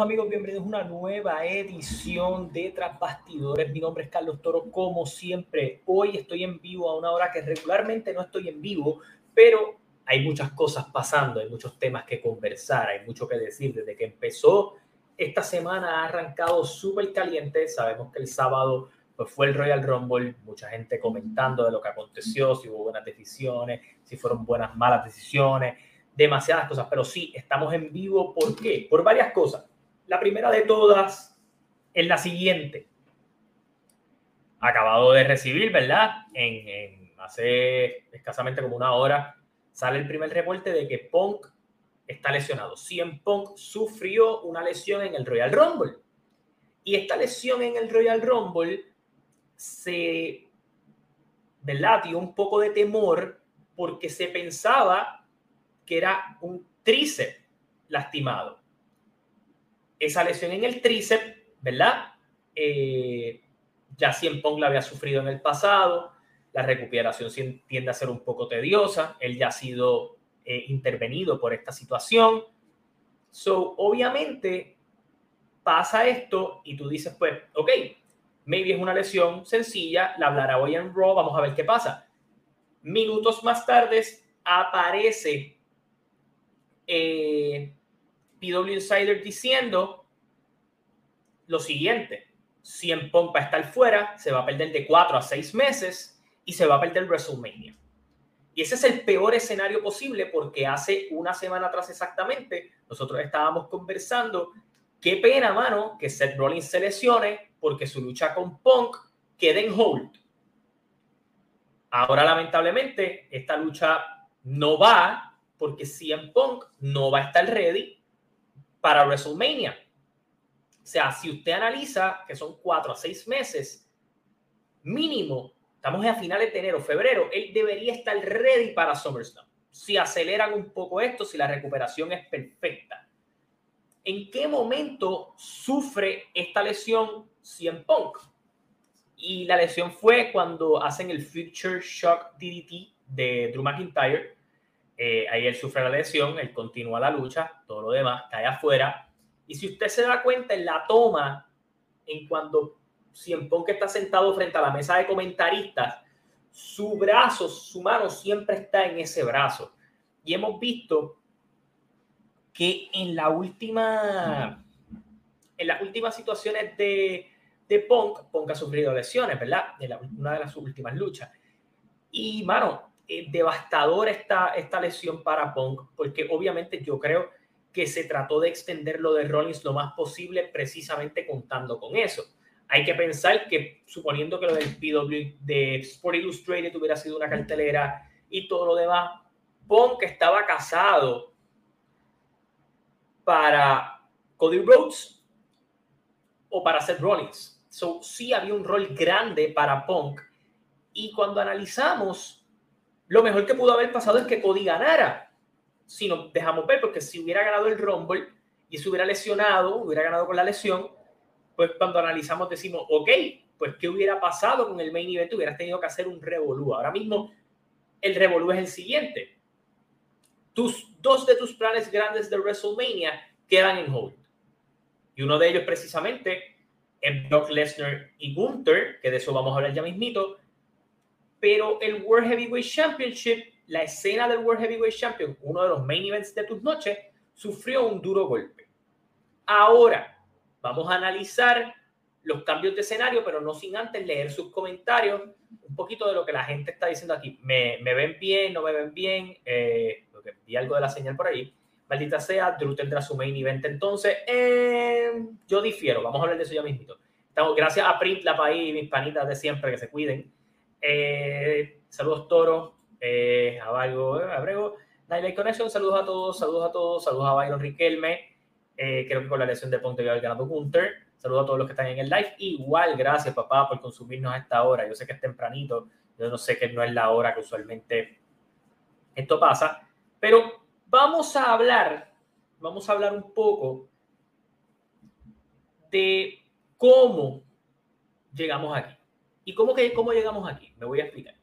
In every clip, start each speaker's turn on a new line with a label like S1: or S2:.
S1: Amigos, bienvenidos a una nueva edición de Tras Bastidores. Mi nombre es Carlos Toro, como siempre. Hoy estoy en vivo a una hora que regularmente no estoy en vivo, pero hay muchas cosas pasando, hay muchos temas que conversar, hay mucho que decir. Desde que empezó esta semana ha arrancado súper caliente. Sabemos que el sábado pues, fue el Royal Rumble, mucha gente comentando de lo que aconteció, si hubo buenas decisiones, si fueron buenas, malas decisiones demasiadas cosas, pero sí, estamos en vivo. ¿Por qué? Por varias cosas. La primera de todas es la siguiente. Acabado de recibir, ¿verdad? En, hace escasamente como una hora sale el primer reporte de que Punk está lesionado. CM Punk sufrió una lesión en el Royal Rumble. Y esta lesión en el Royal Rumble se, ¿verdad? Dio un poco de temor porque se pensaba que era un tríceps lastimado. Esa lesión en el tríceps, ¿verdad? Eh, ya Cien Pong la había sufrido en el pasado, la recuperación tiende a ser un poco tediosa, él ya ha sido eh, intervenido por esta situación. So, obviamente pasa esto y tú dices, pues, ok, maybe es una lesión sencilla, la hablará hoy en Raw, vamos a ver qué pasa. Minutos más tarde aparece eh, PW Insider diciendo lo siguiente: si en Punk va a estar fuera, se va a perder de 4 a 6 meses y se va a perder WrestleMania. Y ese es el peor escenario posible porque hace una semana atrás exactamente nosotros estábamos conversando. Qué pena, mano, que Seth Rollins se lesione porque su lucha con Punk quede en hold. Ahora, lamentablemente, esta lucha no va porque CM Punk no va a estar ready para WrestleMania. O sea, si usted analiza que son cuatro a seis meses mínimo, estamos a finales de enero, febrero, él debería estar ready para SummerSlam. Si aceleran un poco esto, si la recuperación es perfecta. ¿En qué momento sufre esta lesión CM Punk? Y la lesión fue cuando hacen el Future Shock DDT de Drew McIntyre eh, ahí él sufre la lesión, él continúa la lucha, todo lo demás cae afuera. Y si usted se da cuenta en la toma, en cuando Cien que está sentado frente a la mesa de comentaristas, su brazo, su mano siempre está en ese brazo. Y hemos visto que en la última, en las últimas situaciones de, de Punk, Punk ha sufrido lesiones, ¿verdad? En una de las últimas luchas. Y, mano, eh, devastador esta, esta lesión para Punk, porque obviamente yo creo que se trató de extender lo de Rollins lo más posible, precisamente contando con eso. Hay que pensar que, suponiendo que lo del PW de Sport Illustrated hubiera sido una cartelera y todo lo demás, Punk estaba casado para Cody Rhodes o para Seth Rollins. So, sí había un rol grande para Punk. Y cuando analizamos lo mejor que pudo haber pasado es que Cody ganara. Si nos dejamos ver, porque si hubiera ganado el Rumble y se hubiera lesionado, hubiera ganado con la lesión, pues cuando analizamos decimos, ok, pues ¿qué hubiera pasado con el main event? Hubieras tenido que hacer un revolú. Ahora mismo el revolú es el siguiente. Tus, dos de tus planes grandes de WrestleMania quedan en hold. Y uno de ellos precisamente es Brock Lesnar y Gunther, que de eso vamos a hablar ya mismito, pero el World Heavyweight Championship, la escena del World Heavyweight Champion, uno de los main events de tus noches, sufrió un duro golpe. Ahora, vamos a analizar los cambios de escenario, pero no sin antes leer sus comentarios, un poquito de lo que la gente está diciendo aquí. ¿Me, ven bien? ¿No me ven bien? Eh, que vi algo de la señal por ahí. Maldita sea, Drew tendrá su main event entonces. Eh, yo difiero, vamos a hablar de eso ya mismo. Estamos, gracias a Print, la país, mis panitas de siempre, que se cuiden. Eh, saludos Toro, eh, a Valgo, Abrego, Nightlight Connection, saludos a todos, saludos a todos, saludos a Byron Riquelme, eh, creo que con la lesión de Ponte había ganado Gunter, saludos a todos los que están en el live, igual gracias papá por consumirnos a esta hora, yo sé que es tempranito, yo no sé que no es la hora que usualmente esto pasa, pero vamos a hablar, vamos a hablar un poco de cómo llegamos aquí. ¿Y cómo, que, cómo llegamos aquí? Me voy a explicar.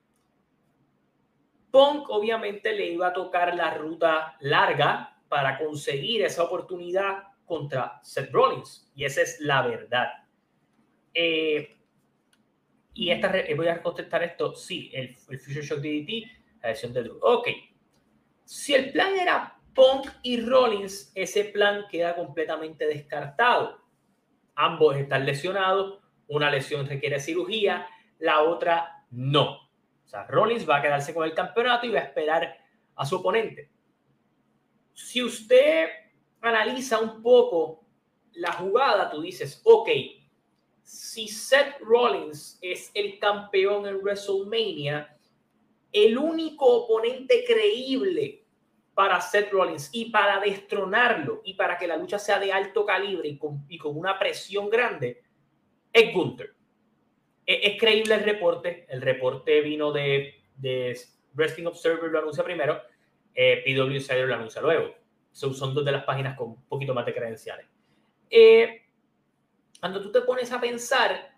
S1: Punk obviamente le iba a tocar la ruta larga para conseguir esa oportunidad contra Seth Rollins. Y esa es la verdad. Eh, y esta, voy a contestar esto. Sí, el, el Future Shock DDT, la versión de Drew. Ok. Si el plan era Punk y Rollins, ese plan queda completamente descartado. Ambos están lesionados. Una lesión requiere cirugía, la otra no. O sea, Rollins va a quedarse con el campeonato y va a esperar a su oponente. Si usted analiza un poco la jugada, tú dices, ok, si Seth Rollins es el campeón en WrestleMania, el único oponente creíble para Seth Rollins y para destronarlo y para que la lucha sea de alto calibre y con, una presión grande es Gunther. Es, creíble el reporte. El reporte vino de, de Wrestling Observer, lo anuncia primero. Eh, PW Insider lo anuncia luego. son dos de las páginas con un poquito más de credenciales. Eh, cuando tú te pones a pensar,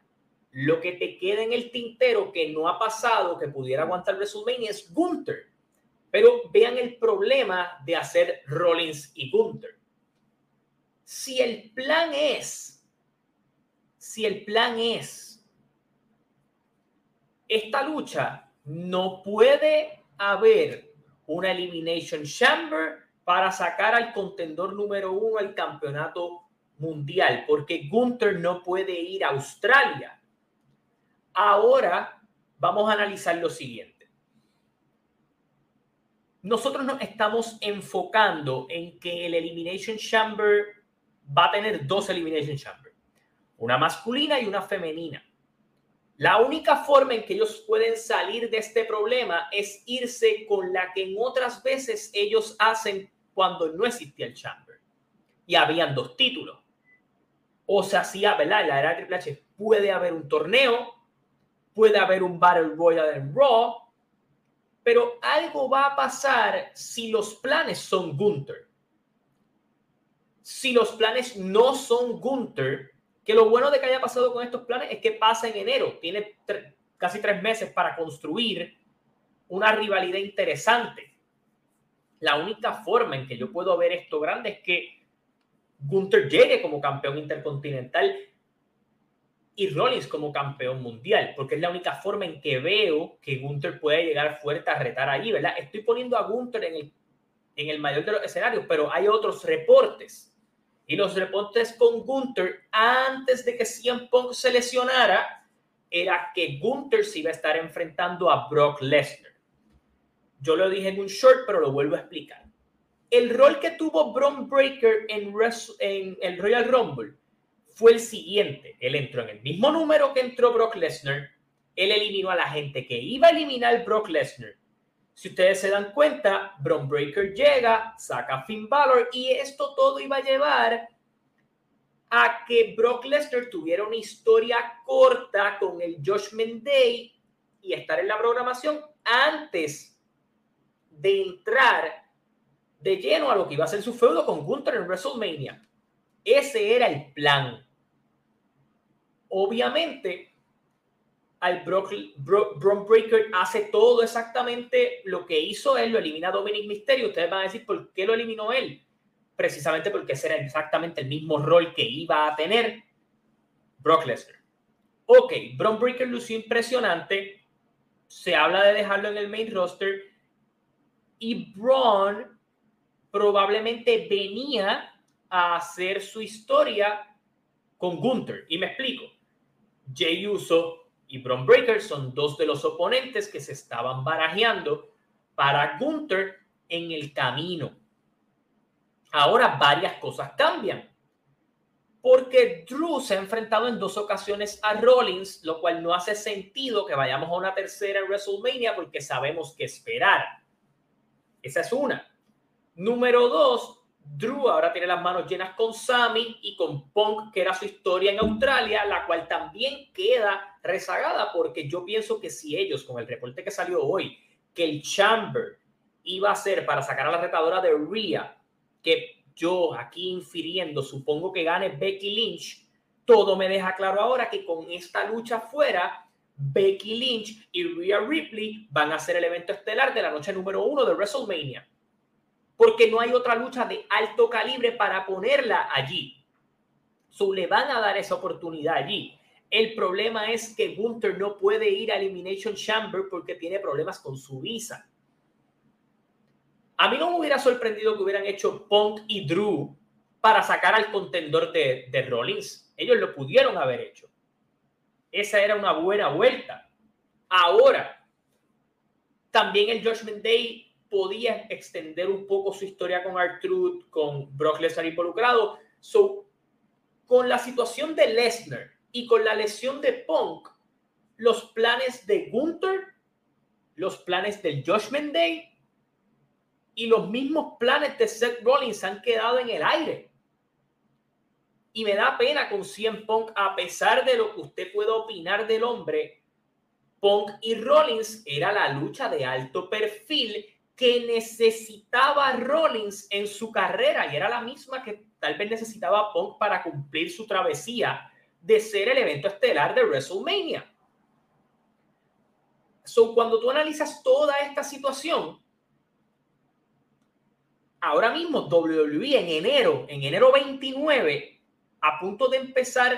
S1: lo que te queda en el tintero que no ha pasado, que pudiera aguantar WrestleMania, es Gunther. Pero vean el problema de hacer Rollins y Gunther. Si el plan es, si el plan es, esta lucha no puede haber una Elimination Chamber para sacar al contendor número uno al campeonato mundial, porque Gunther no puede ir a Australia. Ahora vamos a analizar lo siguiente. Nosotros nos estamos enfocando en que el Elimination Chamber va a tener dos Elimination Chamber, una masculina y una femenina. La única forma en que ellos pueden salir de este problema es irse con la que en otras veces ellos hacen cuando no existía el Chamber. Y habían dos títulos o se hacía, ¿verdad? En la era de Triple H puede haber un torneo, puede haber un Battle Royale en Raw, pero algo va a pasar si los planes son Gunther. Si los planes no son Gunther, que lo bueno de que haya pasado con estos planes es que pasa en enero, tiene casi tres meses para construir una rivalidad interesante. La única forma en que yo puedo ver esto grande es que Gunther llegue como campeón intercontinental y Rollins como campeón mundial, porque es la única forma en que veo que Gunther puede llegar fuerte a retar allí, ¿verdad? Estoy poniendo a Gunther en el, en el mayor de los escenarios, pero hay otros reportes. Y los reportes con Gunther antes de que CM Punk se lesionara era que Gunther se iba a estar enfrentando a Brock Lesnar. Yo lo dije en un short, pero lo vuelvo a explicar el rol que tuvo Bron Breaker en, en, el Royal Rumble fue el siguiente. Él entró en el mismo número que entró Brock Lesnar. Él eliminó a la gente que iba a eliminar Brock Lesnar. Si ustedes se dan cuenta, Bron Breaker llega, saca Finn Balor y esto todo iba a llevar a que Brock Lesnar tuviera una historia corta con el Josh Day y estar en la programación antes de entrar de lleno a lo que iba a ser su feudo con Gunther en WrestleMania. Ese era el plan. Obviamente, al Brock, Breaker hace todo exactamente lo que hizo él, lo elimina Dominic Mysterio. Ustedes van a decir, ¿por qué lo eliminó él? Precisamente porque ese era exactamente el mismo rol que iba a tener Brock Lesnar. Ok, Bron Breaker lució impresionante. Se habla de dejarlo en el main roster. Y Braun probablemente venía a hacer su historia con Gunther. Y me explico. Jay Uso y Bron Breaker son dos de los oponentes que se estaban barajeando para Gunther en el camino. Ahora varias cosas cambian. Porque Drew se ha enfrentado en dos ocasiones a Rollins, lo cual no hace sentido que vayamos a una tercera en WrestleMania porque sabemos que esperar. Esa es una. Número dos, Drew ahora tiene las manos llenas con Sammy y con Punk, que era su historia en Australia, la cual también queda rezagada porque yo pienso que si ellos, con el reporte que salió hoy, que el Chamber iba a ser para sacar a la retadora de Rhea, que yo aquí infiriendo supongo que gane Becky Lynch, todo me deja claro ahora que con esta lucha fuera, Becky Lynch y Rhea Ripley van a ser el evento estelar de la noche número uno de WrestleMania. Porque no hay otra lucha de alto calibre para ponerla allí. So, le van a dar esa oportunidad allí. El problema es que Gunther no puede ir a Elimination Chamber porque tiene problemas con su visa. A mí no me hubiera sorprendido que hubieran hecho Punk y Drew para sacar al contendor de, de Rollins. Ellos lo pudieron haber hecho. Esa era una buena vuelta. Ahora, también el Judgment Day podía extender un poco su historia con Artruth, con Brock Lesnar involucrado. So, con la situación de Lesnar y con la lesión de Punk, los planes de Gunther, los planes del Judgment Day y los mismos planes de Seth Rollins han quedado en el aire. Y me da pena con 100 Punk, a pesar de lo que usted pueda opinar del hombre, Punk y Rollins era la lucha de alto perfil que necesitaba Rollins en su carrera y era la misma que tal vez necesitaba Punk para cumplir su travesía de ser el evento estelar de WrestleMania. So, cuando tú analizas toda esta situación, ahora mismo WWE en enero, en enero 29, a punto de empezar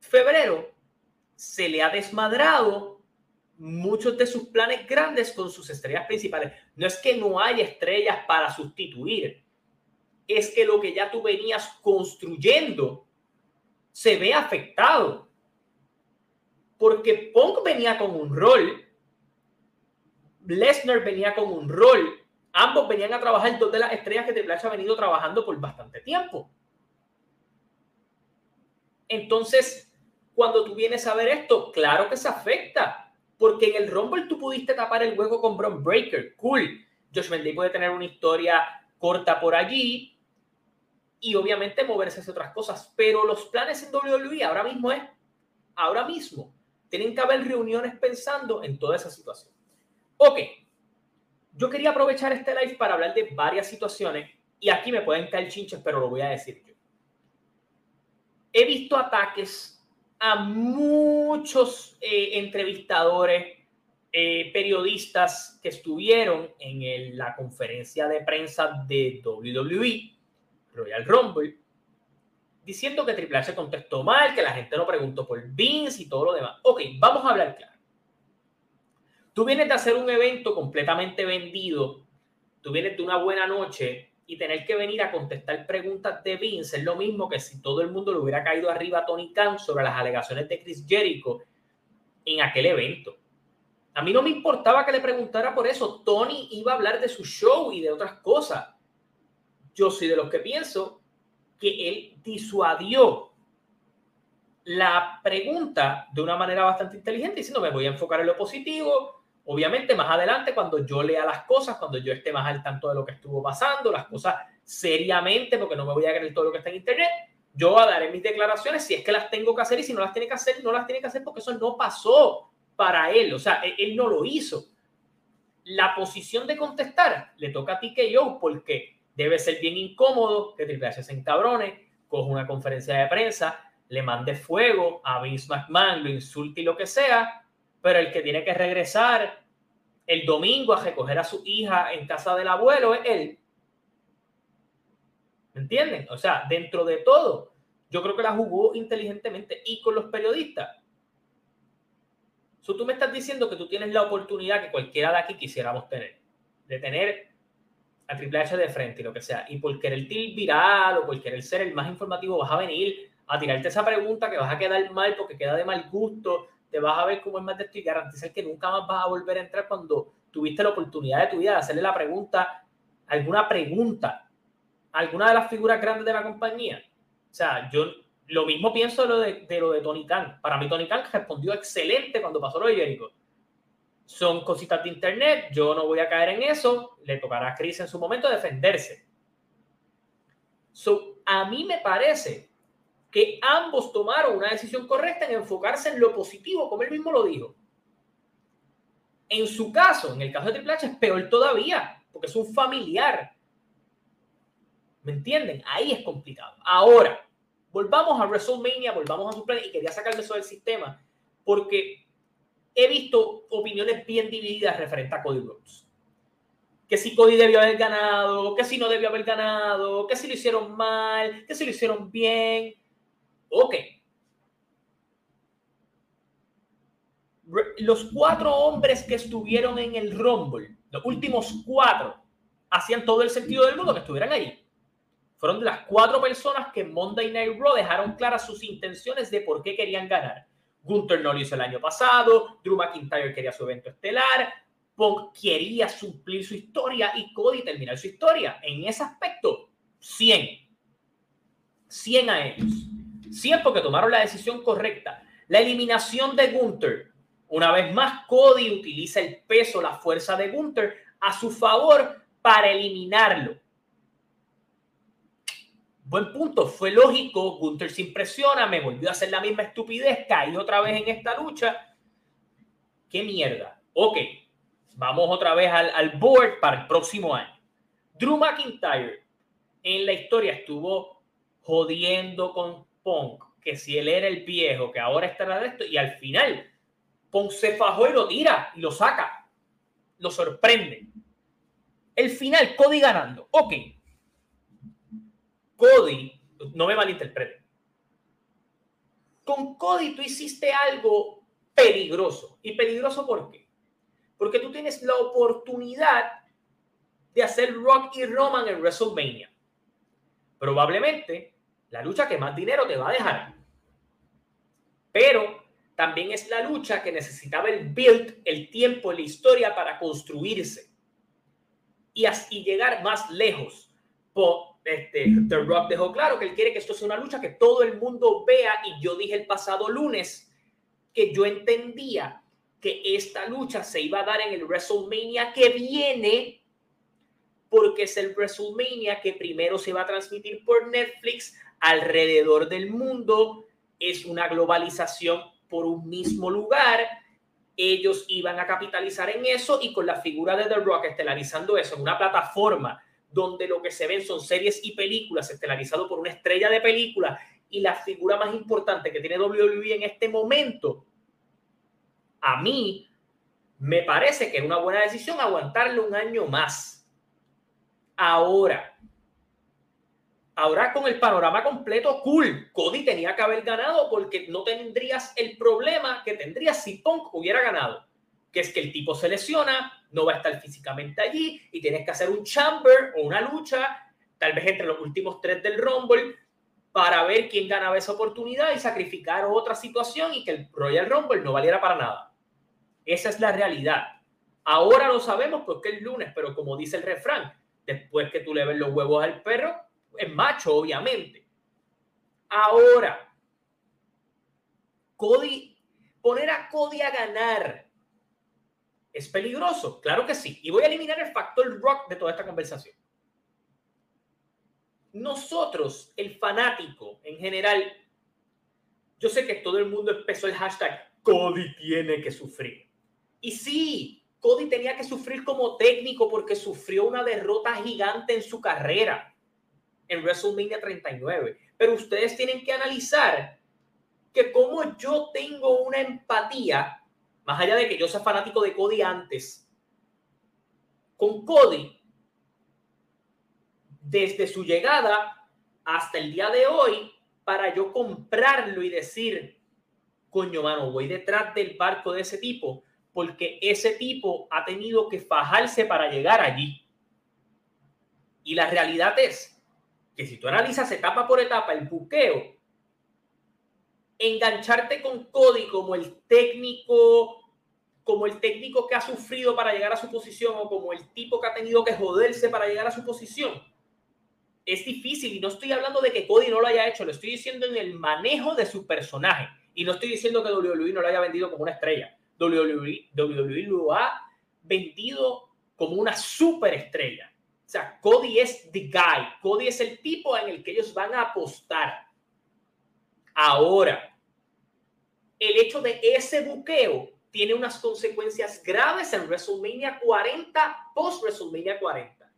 S1: febrero, se le ha desmadrado muchos de sus planes grandes con sus estrellas principales. No es que no haya estrellas para sustituir, es que lo que ya tú venías construyendo se ve afectado. Porque Punk venía con un rol, Lesnar venía con un rol, ambos venían a trabajar dos de las estrellas que Triple H ha venido trabajando por bastante tiempo. Entonces, cuando tú vienes a ver esto, claro que se afecta porque en el Rumble tú pudiste tapar el hueco con Bron Breaker. Cool. Josh Mendy puede tener una historia corta por allí y obviamente moverse hacia otras cosas. Pero los planes en WWE ahora mismo es, ahora mismo, tienen que haber reuniones pensando en toda esa situación. Ok, yo quería aprovechar este live para hablar de varias situaciones y aquí me pueden caer chinches, pero lo voy a decir yo. He visto ataques a muchos eh, entrevistadores, eh, periodistas que estuvieron en la conferencia de prensa de WWE, Royal Rumble, diciendo que Triple H contestó mal, que la gente no preguntó por Vince y todo lo demás. Ok, vamos a hablar claro. Tú vienes de hacer un evento completamente vendido, tú vienes de una buena noche y tener que venir a contestar preguntas de Vince es lo mismo que si todo el mundo le hubiera caído arriba a Tony Khan sobre las alegaciones de Chris Jericho en aquel evento. A mí no me importaba que le preguntara por eso. Tony iba a hablar de su show y de otras cosas. Yo soy de los que pienso que él disuadió la pregunta de una manera bastante inteligente, diciendo me voy a enfocar en lo positivo, Obviamente, más adelante, cuando yo lea las cosas, cuando yo esté más al tanto de lo que estuvo pasando, las cosas seriamente, porque no me voy a creer todo lo que está en Internet, yo daré mis declaraciones si es que las tengo que hacer y si no las tiene que hacer, no las tiene que hacer porque eso no pasó para él. O sea, él, no lo hizo. La posición de contestar le toca a ti que yo porque debe ser bien incómodo que Triple H se encabrone, coja una conferencia de prensa, le mande fuego a Vince McMahon, lo insulte y lo que sea, pero el que tiene que regresar el domingo a recoger a su hija en casa del abuelo es él. ¿Me entienden? O sea, dentro de todo, yo creo que la jugó inteligentemente y con los periodistas. So, tú me estás diciendo que tú tienes la oportunidad que cualquiera de aquí quisiéramos tener, de tener a Triple H de frente y lo que sea. Y por querer ir viral o por querer ser el más informativo, vas a venir a tirarte esa pregunta que vas a quedar mal porque queda de mal gusto te vas a ver cómo es más de esto y garantizar que nunca más vas a volver a entrar cuando tuviste la oportunidad de tu vida de hacerle la pregunta, alguna pregunta, alguna de las figuras grandes de la compañía. O sea, yo lo mismo pienso de lo de, de, lo de Tony Khan. Para mí, Tony Khan respondió excelente cuando pasó lo de Jericho. Son cositas de internet, yo no voy a caer en eso, le tocará a Chris en su momento defenderse. So, a mí me parece que ambos tomaron una decisión correcta en enfocarse en lo positivo, como él mismo lo dijo. En su caso, en el caso de Triple H, es peor todavía, porque es un familiar. ¿Me entienden? Ahí es complicado. Ahora, volvamos a WrestleMania, volvamos a su plan, y quería sacarme eso del sistema, porque he visto opiniones bien divididas referente a Cody Rhodes. que si Cody debió haber ganado, que si no debió haber ganado, que si lo hicieron mal, que si lo hicieron bien. Ok. Los cuatro hombres que estuvieron en el Rumble, los últimos cuatro, hacían todo el sentido del mundo que estuvieran ahí. Fueron de las cuatro personas que Monday Night Raw dejaron claras sus intenciones de por qué querían ganar. Gunther no lo hizo el año pasado, Drew McIntyre quería su evento estelar, Punk quería suplir su historia y Cody terminar su historia. En ese aspecto, 100. 100 a ellos. 100 porque tomaron la decisión correcta. La eliminación de Gunther. Una vez más, Cody utiliza el peso, la fuerza de Gunther a su favor para eliminarlo. Buen punto, fue lógico. Gunther se impresiona, me volvió a hacer la misma estupidez, caí otra vez en esta lucha. ¿Qué mierda? Ok, vamos otra vez al, al board para el próximo año. Drew McIntyre en la historia estuvo jodiendo con Punk, que si él era el viejo, que ahora estará de esto, y al final Punk se fajó y lo tira y lo saca, lo sorprende. El final, Cody ganando. Ok. Cody, no me malinterprete. Con Cody tú hiciste algo peligroso. ¿Y peligroso por qué? Porque tú tienes la oportunidad de hacer Rock y Roman en WrestleMania. Probablemente la lucha que más dinero te va a dejar. Pero también es la lucha que necesitaba el build, el tiempo, la historia para construirse y, así llegar más lejos. Por, este, The Rock dejó claro que él quiere que esto sea una lucha que todo el mundo vea y yo dije el pasado lunes que yo entendía que esta lucha se iba a dar en el WrestleMania que viene porque es el WrestleMania que primero se va a transmitir por Netflix alrededor del mundo. Es una globalización por un mismo lugar ellos iban a capitalizar en eso y con la figura de The Rock estelarizando eso en una plataforma donde lo que se ven son series y películas estelarizado por una estrella de película y la figura más importante que tiene WWE en este momento, a mí me parece que era una buena decisión aguantarle un año más. Ahora, Ahora con el panorama completo, cool. Cody tenía que haber ganado porque no tendrías el problema que tendrías si Punk hubiera ganado. Que es que el tipo se lesiona, no va a estar físicamente allí y tienes que hacer un chamber o una lucha, tal vez entre los últimos tres del Rumble, para ver quién ganaba esa oportunidad y sacrificar otra situación y que el Royal Rumble no valiera para nada. Esa es la realidad. Ahora lo sabemos porque es lunes, pero como dice el refrán, después que tú le ves los huevos al perro, es macho, obviamente. Ahora, Cody, poner a Cody a ganar es peligroso, claro que sí. Y voy a eliminar el factor rock de toda esta conversación. Nosotros, el fanático en general, yo sé que todo el mundo empezó el hashtag Cody tiene que sufrir. Y sí, Cody tenía que sufrir como técnico porque sufrió una derrota gigante en su carrera en WrestleMania 39. Pero ustedes tienen que analizar que como yo tengo una empatía, más allá de que yo sea fanático de Cody antes, con Cody, desde su llegada hasta el día de hoy, para yo comprarlo y decir, coño, mano, voy detrás del barco de ese tipo, porque ese tipo ha tenido que fajarse para llegar allí. Y la realidad es que si tú analizas etapa por etapa el buqueo, engancharte con Cody como el técnico, como el técnico que ha sufrido para llegar a su posición o como el tipo que ha tenido que joderse para llegar a su posición, es difícil. Y no estoy hablando de que Cody no lo haya hecho, lo estoy diciendo en el manejo de su personaje. Y no estoy diciendo que WWE no lo haya vendido como una estrella. WWE, WWE lo ha vendido como una superestrella sea, Cody es the guy. Cody es el tipo en el que ellos van a apostar. Ahora, el hecho de ese buqueo tiene unas consecuencias graves en WrestleMania 40, post WrestleMania 40.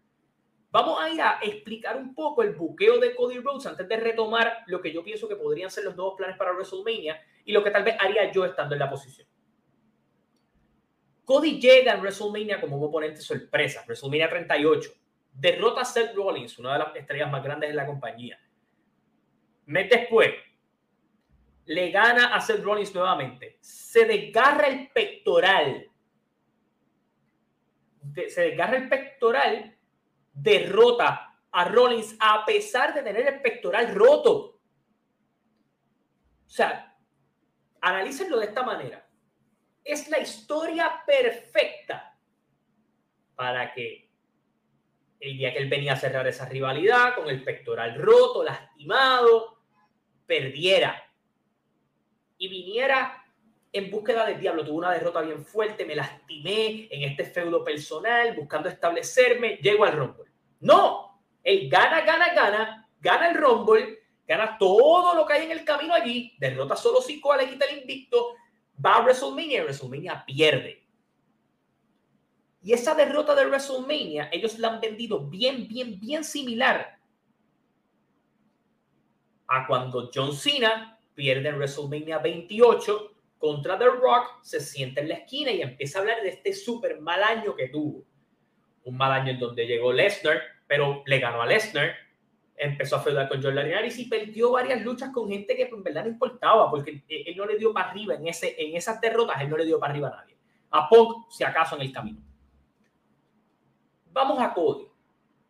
S1: Vamos a ir a explicar un poco el buqueo de Cody Rhodes antes de retomar lo que yo pienso que podrían ser los nuevos planes para WrestleMania y lo que tal vez haría yo estando en la posición. Cody llega en WrestleMania como un oponente sorpresa, WrestleMania 38. Derrota a Seth Rollins, una de las estrellas más grandes de la compañía. Mes después, le gana a Seth Rollins nuevamente. Se desgarra el pectoral. se desgarra el pectoral, derrota a Rollins a pesar de tener el pectoral roto. O sea, analícenlo de esta manera es la historia perfecta para que el día que él venía a cerrar esa rivalidad con el pectoral roto, lastimado, perdiera y viniera en búsqueda del diablo. Tuve una derrota bien fuerte, me lastimé en este feudo personal, buscando establecerme, llego al Rumble. No, él gana, gana, gana, gana el Rumble, gana todo lo que hay en el camino allí, derrota solo cinco, le quita el invicto, va a WrestleMania y WrestleMania pierde. Y esa derrota de WrestleMania, ellos la han vendido bien, bien, bien similar a cuando John Cena pierde en WrestleMania 28 contra The Rock, se sienta en la esquina y empieza a hablar de este súper mal año que tuvo. Un mal año en donde llegó Lesnar, pero le ganó a Lesnar empezó a feudar con Jordan Linares y perdió varias luchas con gente que en verdad no importaba, porque él no le dio para arriba en, ese, en esas derrotas, él no le dio para arriba a nadie. A Punk, si acaso, en el camino. Vamos a Cody.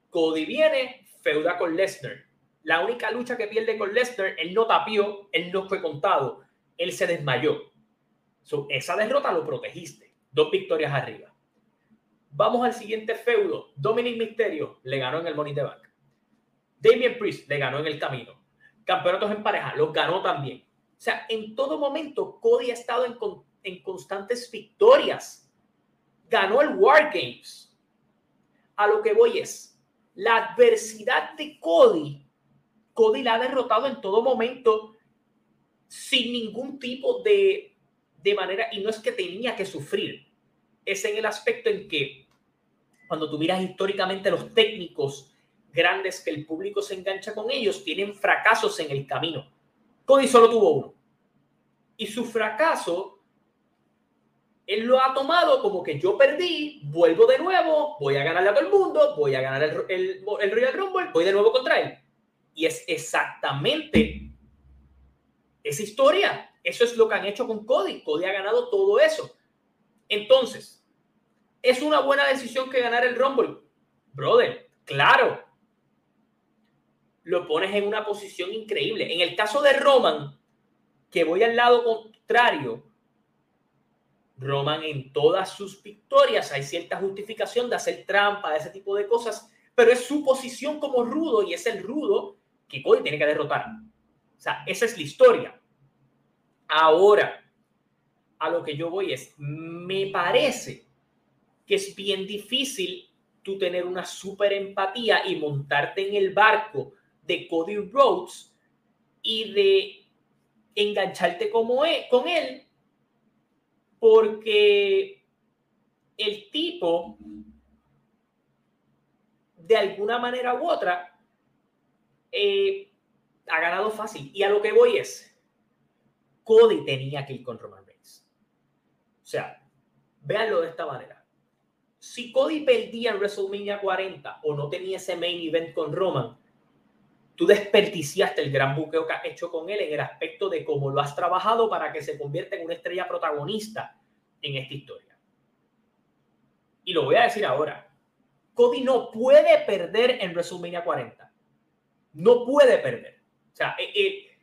S1: Cody viene, feuda con Lesnar. La única lucha que pierde con Lesnar, él no tapió, él no fue contado, él se desmayó. esa derrota lo protegiste. Dos victorias arriba. Vamos al siguiente feudo. Dominic Mysterio le ganó en el Money the Bank. Damien Priest le ganó en el camino. Campeonatos en pareja, los ganó también. O sea, en todo momento Cody ha estado en constantes victorias. Ganó el War Games. A lo que voy es, la adversidad de Cody, Cody la ha derrotado en todo momento sin ningún tipo de, de manera, y no es que tenía que sufrir, es en el aspecto en que cuando tú miras históricamente los técnicos grandes que el público se engancha con ellos tienen fracasos en el camino. Cody solo tuvo uno. Y su fracaso, él lo ha tomado como que yo perdí, vuelvo de nuevo, voy a ganarle a todo el mundo, voy a ganar el, el, el Royal Rumble, voy de nuevo contra él. Y es exactamente esa historia. Eso es lo que han hecho con Cody. Cody ha ganado todo eso. Entonces, ¿es una buena decisión que ganar el Rumble? Brother, claro, lo pones en una posición increíble. En el caso de Roman, que voy al lado contrario, Roman en todas sus victorias hay cierta justificación de hacer trampa, de ese tipo de cosas, pero es su posición como rudo y es el rudo que Cody tiene que derrotar. O sea, esa es la historia. Ahora, a lo que yo voy es, me parece que es bien difícil tú tener una super empatía y montarte en el barco de Cody Rhodes y de engancharte como él, con él porque el tipo de alguna manera u otra eh, ha ganado fácil. Y a lo que voy es, Cody tenía que ir con Roman Reigns. O sea, véanlo de esta manera. Si Cody perdía en WrestleMania 40 o no tenía ese main event con Roman, tú desperdiciaste el gran buqueo que has hecho con él en el aspecto de cómo lo has trabajado para que se convierta en una estrella protagonista en esta historia. Y lo voy a decir ahora. Cody no puede perder en WrestleMania 40. No puede perder. O sea, eh, eh,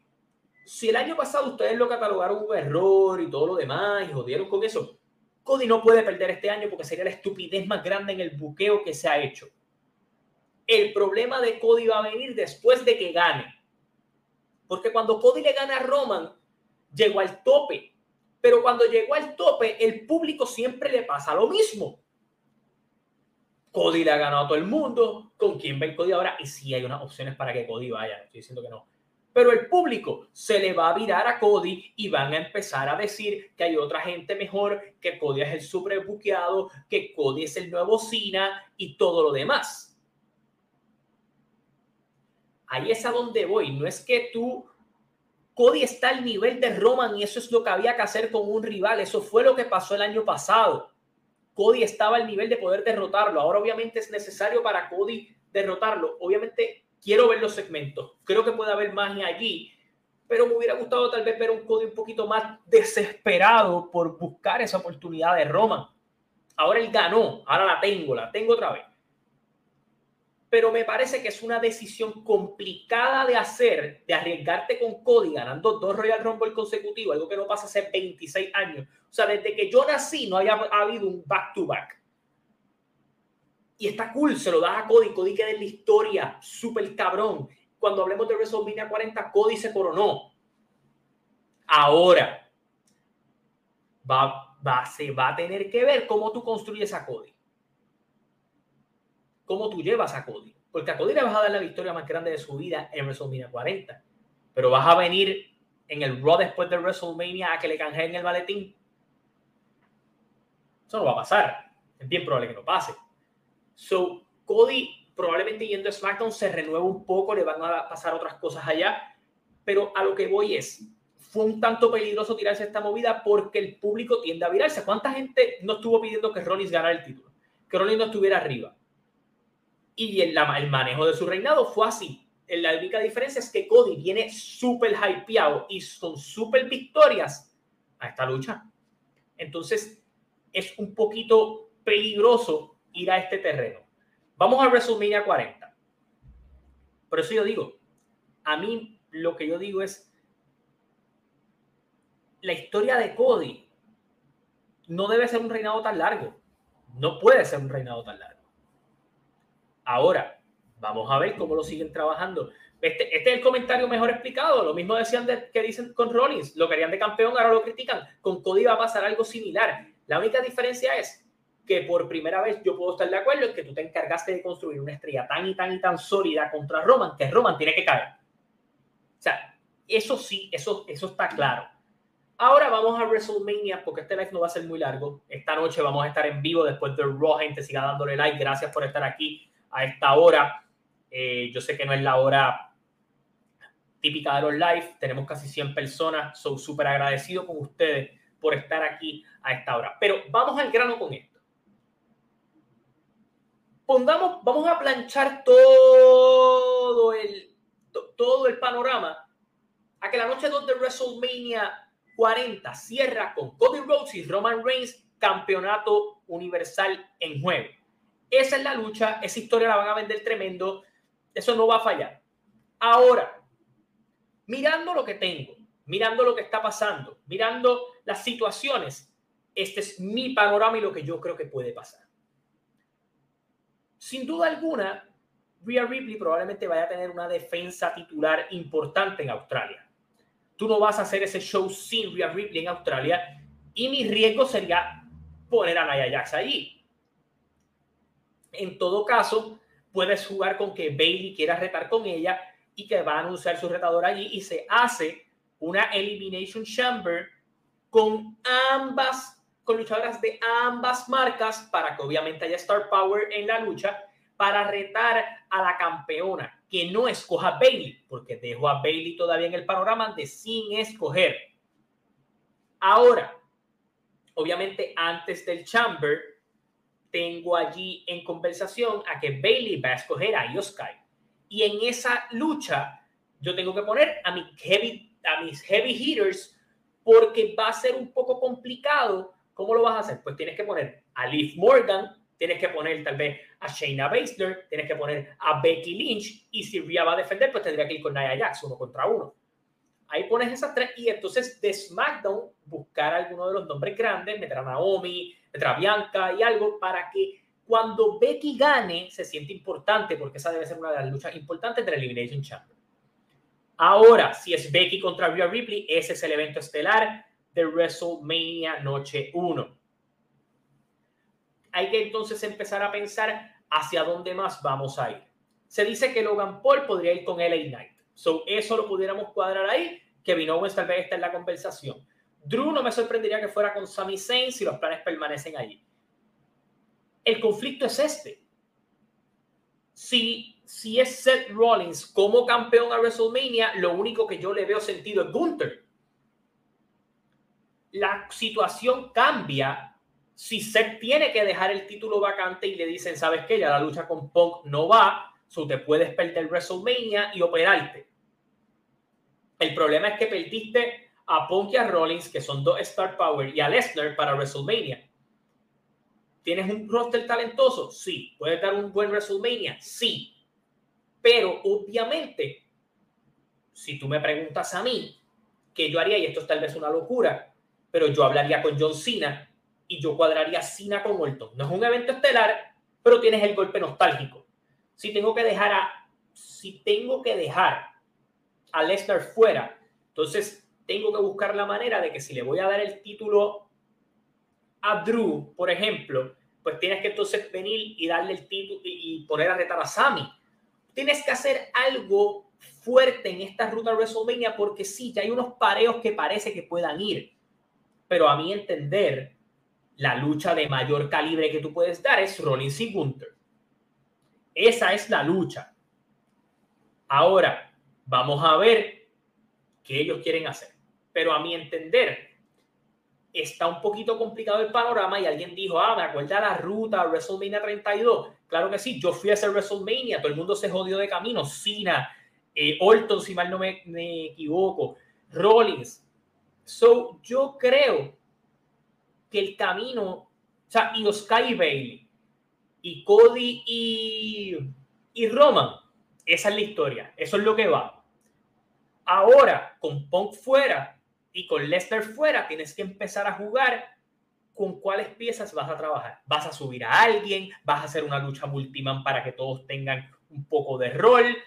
S1: si el año pasado ustedes lo catalogaron un error y todo lo demás y jodieron con eso, Cody no puede perder este año porque sería la estupidez más grande en el buqueo que se ha hecho. El problema de Cody va a venir después de que gane. Porque cuando Cody le gana a Roman, llegó al tope. Pero cuando llegó al tope, el público siempre le pasa lo mismo. Cody le ha ganado a todo el mundo. ¿Con quién va el Cody ahora? Y sí hay unas opciones para que Cody vaya. estoy diciendo que no. Pero el público se le va a virar a Cody y van a empezar a decir que hay otra gente mejor, que Cody es el super buqueado, que Cody es el nuevo Cena y todo lo demás. Ahí es a donde voy. No es que tú, Cody está al nivel de Roman y eso es lo que había que hacer con un rival. Eso fue lo que pasó el año pasado. Cody estaba al nivel de poder derrotarlo. Ahora obviamente es necesario para Cody derrotarlo. Obviamente quiero ver los segmentos. Creo que puede haber magia allí, pero me hubiera gustado tal vez ver un Cody un poquito más desesperado por buscar esa oportunidad de Roma. Ahora él ganó, ahora la tengo, la tengo otra vez. Pero me parece que es una decisión complicada de hacer, de arriesgarte con Cody ganando dos Royal Rumble consecutivos, algo que no pasa hace 26 años. O sea, desde que yo nací no había habido un back-to-back. Y está cool, se lo das a Cody, Cody queda en la historia, súper cabrón. Cuando hablemos de WrestleMania 40, Cody se coronó. Ahora, va, va, se va a tener que ver cómo tú construyes a Cody. Cómo tú llevas a Cody. Porque a Cody le vas a dar la victoria más grande de su vida en WrestleMania 40. Pero vas a venir en el Raw después de WrestleMania a que le canjeen el maletín. Eso no va a pasar. Es bien probable que no pase. So, Cody probablemente yendo a SmackDown se renueva un poco, le van a pasar otras cosas allá, pero a lo que voy es, fue un tanto peligroso tirarse esta movida porque el público tiende a virarse. ¿Cuánta gente no estuvo pidiendo que Rollins ganara el título? Que Rollins no estuviera arriba. Y el, manejo de su reinado fue así. La única diferencia es que Cody viene súper hypeado y son súper victorias a esta lucha. Entonces, es un poquito peligroso ir a este terreno. Vamos a WrestleMania 40. Por eso yo digo, a mí lo que yo digo es, la historia de Cody no debe ser un reinado tan largo. No puede ser un reinado tan largo. Ahora, vamos a ver cómo lo siguen trabajando. Este, este es el comentario mejor explicado. Lo mismo decían que dicen con Rollins. Lo querían de campeón, ahora lo critican. Con Cody va a pasar algo similar. La única diferencia es que por primera vez yo puedo estar de acuerdo en que tú te encargaste de construir una estrella tan y tan y tan sólida contra Roman que Roman tiene que caer. O sea, eso sí, eso, eso está claro. Ahora vamos a WrestleMania porque este live no va a ser muy largo. Esta noche vamos a estar en vivo después del Raw. Gente, siga dándole like. Gracias por estar aquí a esta hora. Eh, yo sé que no es la hora típica de los live. Tenemos casi 100 personas. Soy súper agradecido con ustedes por estar aquí a esta hora. Pero vamos al grano con esto vamos a planchar todo el, todo el panorama a que la noche 2 de WrestleMania 40 cierra con Cody Rhodes y Roman Reigns campeonato universal en juego. Esa es la lucha, esa historia la van a vender tremendo, eso no va a fallar. Ahora, mirando lo que tengo, mirando lo que está pasando, mirando las situaciones, este es mi panorama y lo que yo creo que puede pasar sin duda alguna, Rhea Ripley probablemente vaya a tener una defensa titular importante en Australia. Tú no vas a hacer ese show sin Rhea Ripley en Australia y mi riesgo sería poner a Nia Jax allí. En todo caso, puedes jugar con que Bailey quiera retar con ella y que va a anunciar su retador allí y se hace una Elimination Chamber con ambas con luchadoras de ambas marcas para que obviamente haya Star Power en la lucha para retar a la campeona que no escoja a Bailey, porque dejo a Bailey todavía en el panorama de sin escoger. Ahora, obviamente antes del Chamber, tengo allí en conversación a que Bailey va a escoger a Yoskai. Y en esa lucha, yo tengo que poner a, mi heavy, a mis heavy hitters porque va a ser un poco complicado ¿Cómo lo vas a hacer? Pues tienes que poner a Liv Morgan, tienes que poner tal vez a Shayna Baszler, tienes que poner a Becky Lynch y si Rhea va a defender, pues tendría que ir con Nia Jax uno contra uno. Ahí pones esas tres y entonces de SmackDown buscar alguno de los nombres grandes, meter a Naomi, meter a Bianca y algo para que cuando Becky gane se siente importante porque esa debe ser una de las luchas importantes de la Elimination Chamber. Ahora, si es Becky contra Rhea Ripley, ese es el evento estelar de WrestleMania Noche 1. Hay que entonces empezar a pensar hacia dónde más vamos a ir. Se dice que Logan Paul podría ir con LA Knight. So, eso lo pudiéramos cuadrar ahí. Kevin Owens tal vez está en la conversación. Drew no me sorprendería que fuera con Sami Zayn si los planes permanecen allí. El conflicto es este. Si, si es Seth Rollins como campeón a WrestleMania, lo único que yo le veo sentido es Gunther la situación cambia Si Seth tiene que dejar el título vacante y le dicen, ¿sabes qué? Ya la lucha con Punk no va, so te puedes perder WrestleMania y operarte. El problema es que perdiste a Punk y a Rollins, que son dos Star Power, y a Lesnar para WrestleMania. ¿Tienes un roster talentoso? Sí. ¿Puedes dar un buen WrestleMania? Sí. Pero obviamente, si tú me preguntas a mí, ¿qué yo haría? Y esto es tal vez una locura, pero yo hablaría con John Cena y yo cuadraría Cena con Orton. No es un evento estelar, pero tienes el golpe nostálgico. Si tengo que dejar a, si tengo que dejar a Lesnar fuera, entonces tengo que buscar la manera de que si le voy a dar el título a Drew, por ejemplo, pues tienes que entonces venir y darle el título y poner a retar a Sammy. Tienes que hacer algo fuerte en esta ruta WrestleMania porque sí, ya hay unos pareos que parece que puedan ir. Pero a mi entender, la lucha de mayor calibre que tú puedes dar es Rollins y Gunther. Esa es la lucha. Ahora, vamos a ver qué ellos quieren hacer. Pero a mi entender, está un poquito complicado el panorama y alguien dijo, ah, me acuerda la ruta WrestleMania 32. Claro que sí, yo fui a hacer WrestleMania, todo el mundo se jodió de camino, Cena, eh, Orton, si mal no me, equivoco, Rollins. So, yo creo que el camino, o sea, y Sky Bailey, y Cody y, y Roman, esa es la historia, eso es lo que va. Ahora, con Punk fuera, y con Lester fuera, tienes que empezar a jugar con cuáles piezas vas a trabajar. Vas a subir a alguien, vas a hacer una lucha multiman para que todos tengan un poco de rol,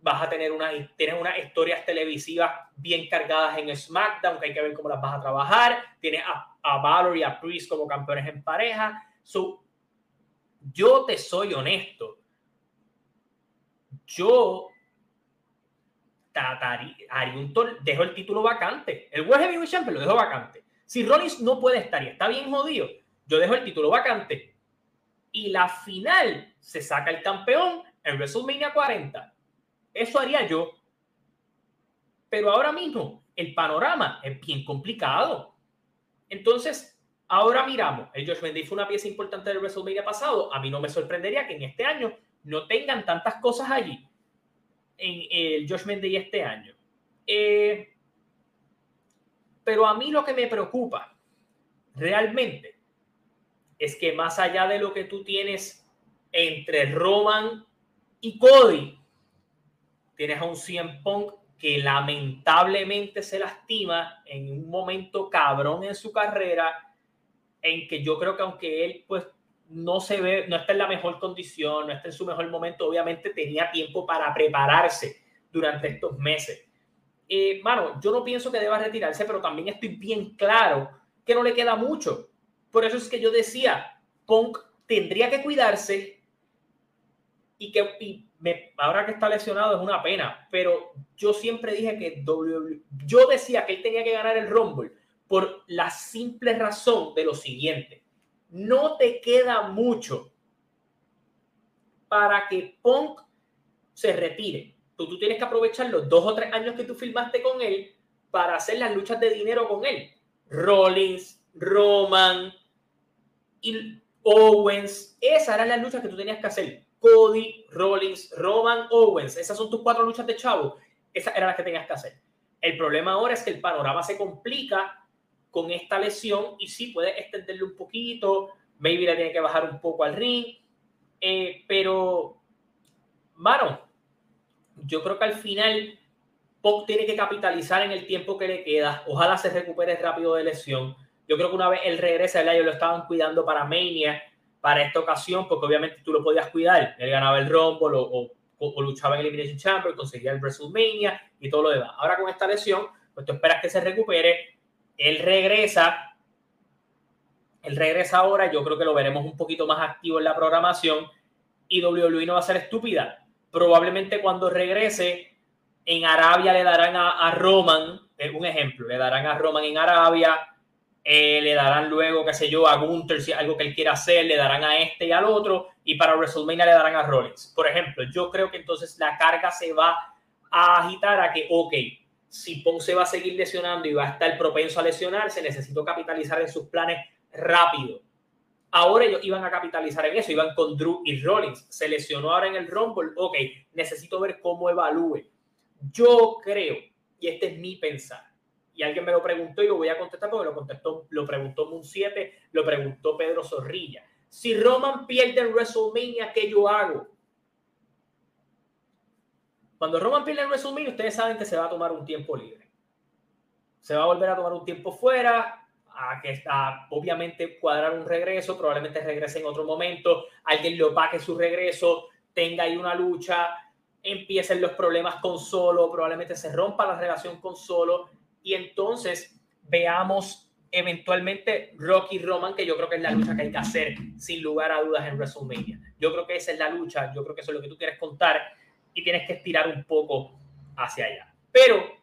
S1: vas a tener, una, tener unas historias televisivas bien cargadas en SmackDown, que hay que ver cómo las vas a trabajar. Tienes a, a Valor y a Priest como campeones en pareja. So, yo te soy honesto. Yo un dejo el título vacante. El World Heavyweight Champion lo dejo vacante. Si Rollins no puede estar y está bien jodido, yo dejo el título vacante. Y la final se saca el campeón en WrestleMania 40. Eso haría yo. Pero ahora mismo el panorama es bien complicado. Entonces, ahora miramos. El Josh Day fue una pieza importante del WrestleMania pasado. A mí no me sorprendería que en este año no tengan tantas cosas allí en el Josh Mendy este año. Eh, pero a mí lo que me preocupa realmente es que más allá de lo que tú tienes entre Roman y Cody, tienes a un CM Punk que lamentablemente se lastima en un momento cabrón en su carrera, en que yo creo que aunque él pues no se ve, no está en la mejor condición, no está en su mejor momento, obviamente tenía tiempo para prepararse durante estos meses. Eh, mano, yo no pienso que deba retirarse, pero también estoy bien claro que no le queda mucho. Por eso es que yo decía, Punk tendría que cuidarse y que ahora que está lesionado es una pena, pero yo siempre dije que yo decía que él tenía que ganar el Rumble por la simple razón de lo siguiente no te queda mucho para que Punk se retire. Tú, tú tienes que aprovechar los dos o tres años que tú filmaste con él para hacer las luchas de dinero con él. Rollins, Roman Owens. Esas eran las luchas que tú tenías que hacer. Cody, Rollins, Roman, Owens. Esas son tus cuatro luchas de chavo. Esas eran las que tenías que hacer. El problema ahora es que el panorama se complica con esta lesión y sí puede extenderle un poquito, maybe le tiene que bajar un poco al ring, eh, pero, mano, yo creo que al final Pop tiene que capitalizar en el tiempo que le queda, ojalá se recupere rápido de lesión. Yo creo que una vez él regresa, ellos lo estaban cuidando para Mania, para esta ocasión, porque obviamente tú lo podías cuidar. Él ganaba el Rumble o, o, luchaba en Elimination Chamber, conseguía el WrestleMania y todo lo demás. Ahora con esta lesión, pues tú esperas que se recupere él regresa, él regresa ahora, yo creo que lo veremos un poquito más activo en la programación y WWE no va a ser estúpida. Probablemente cuando regrese en Arabia le darán a, Roman, eh, un ejemplo, le darán a Roman en Arabia, eh, le darán luego, qué sé yo, a Gunther si algo que él quiera hacer, le darán a este y al otro, y para WrestleMania le darán a Rollins. Por ejemplo, yo creo que entonces la carga se va a agitar a que, ok, si Ponce va a seguir lesionando y va a estar propenso a lesionarse, necesito capitalizar en sus planes rápido. Ahora ellos iban a capitalizar en eso, iban con Drew y Rollins. Se lesionó ahora en el Rumble. Ok, necesito ver cómo evalúe. Yo creo, y este es mi pensar, y alguien me lo preguntó y lo voy a contestar porque lo contestó, lo preguntó Moon 7, lo preguntó Pedro Zorrilla. Si Roman pierde en WrestleMania, ¿qué yo hago? Cuando Roman pierde en WrestleMania, ustedes saben que se va a tomar un tiempo libre. Se va a volver a tomar un tiempo fuera, a que está obviamente cuadrar un regreso, probablemente regrese en otro momento, alguien le opaque su regreso, tenga ahí una lucha, empiecen los problemas con Solo, probablemente se rompa la relación con Solo y entonces veamos eventualmente Rocky Roman, que yo creo que es la lucha que hay que hacer sin lugar a dudas en WrestleMania. Yo creo que esa es la lucha, yo creo que eso es lo que tú quieres contar y tienes que estirar un poco hacia allá. Pero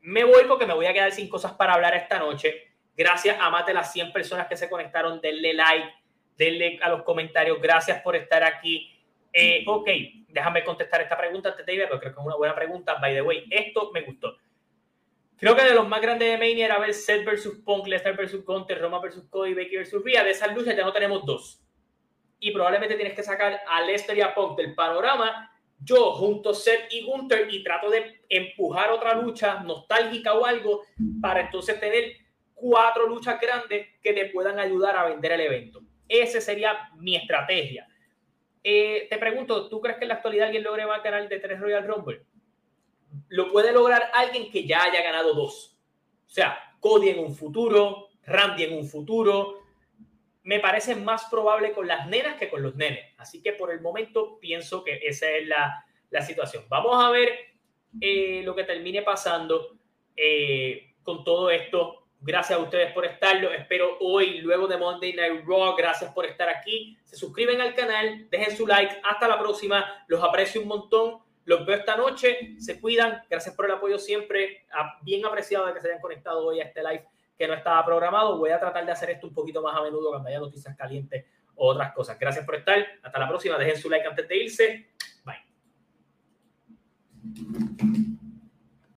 S1: me voy porque me voy a quedar sin cosas para hablar esta noche. Gracias a más de las 100 personas que se conectaron, denle like, denle a los comentarios. Gracias por estar aquí. Eh, ok, déjame contestar esta pregunta antes de ir, porque creo que es una buena pregunta. By the way, esto me gustó. Creo que de los más grandes de Mania era ver Seth versus Punk, Lesnar versus Gunter, Roma versus Cody, Becky versus Rhea. De esas luchas ya no tenemos dos. Y probablemente tienes que sacar a Lesnar y a Punk del panorama. Yo junto a Seth y Gunter y trato de empujar otra lucha nostálgica o algo para entonces tener cuatro luchas grandes que te puedan ayudar a vender el evento. Esa sería mi estrategia. Eh, te pregunto, ¿tú crees que en la actualidad alguien logre más ganar de tres Royal Rumble? lo puede lograr alguien que ya haya ganado dos. O sea, Cody en un futuro, Randy en un futuro. Me parece más probable con las nenas que con los nenes. Así que por el momento pienso que esa es la, situación. Vamos a ver eh, lo que termine pasando eh, con todo esto. Gracias a ustedes por estarlo. Espero hoy, luego de Monday Night Raw. Gracias por estar aquí. Se suscriben al canal, dejen su like. Hasta la próxima. Los aprecio un montón. Los veo esta noche, se cuidan, gracias por el apoyo siempre, bien apreciado de que se hayan conectado hoy a este live que no estaba programado. Voy a tratar de hacer esto un poquito más a menudo cuando haya noticias calientes o otras cosas. Gracias por estar, hasta la próxima, dejen su like antes de irse, bye.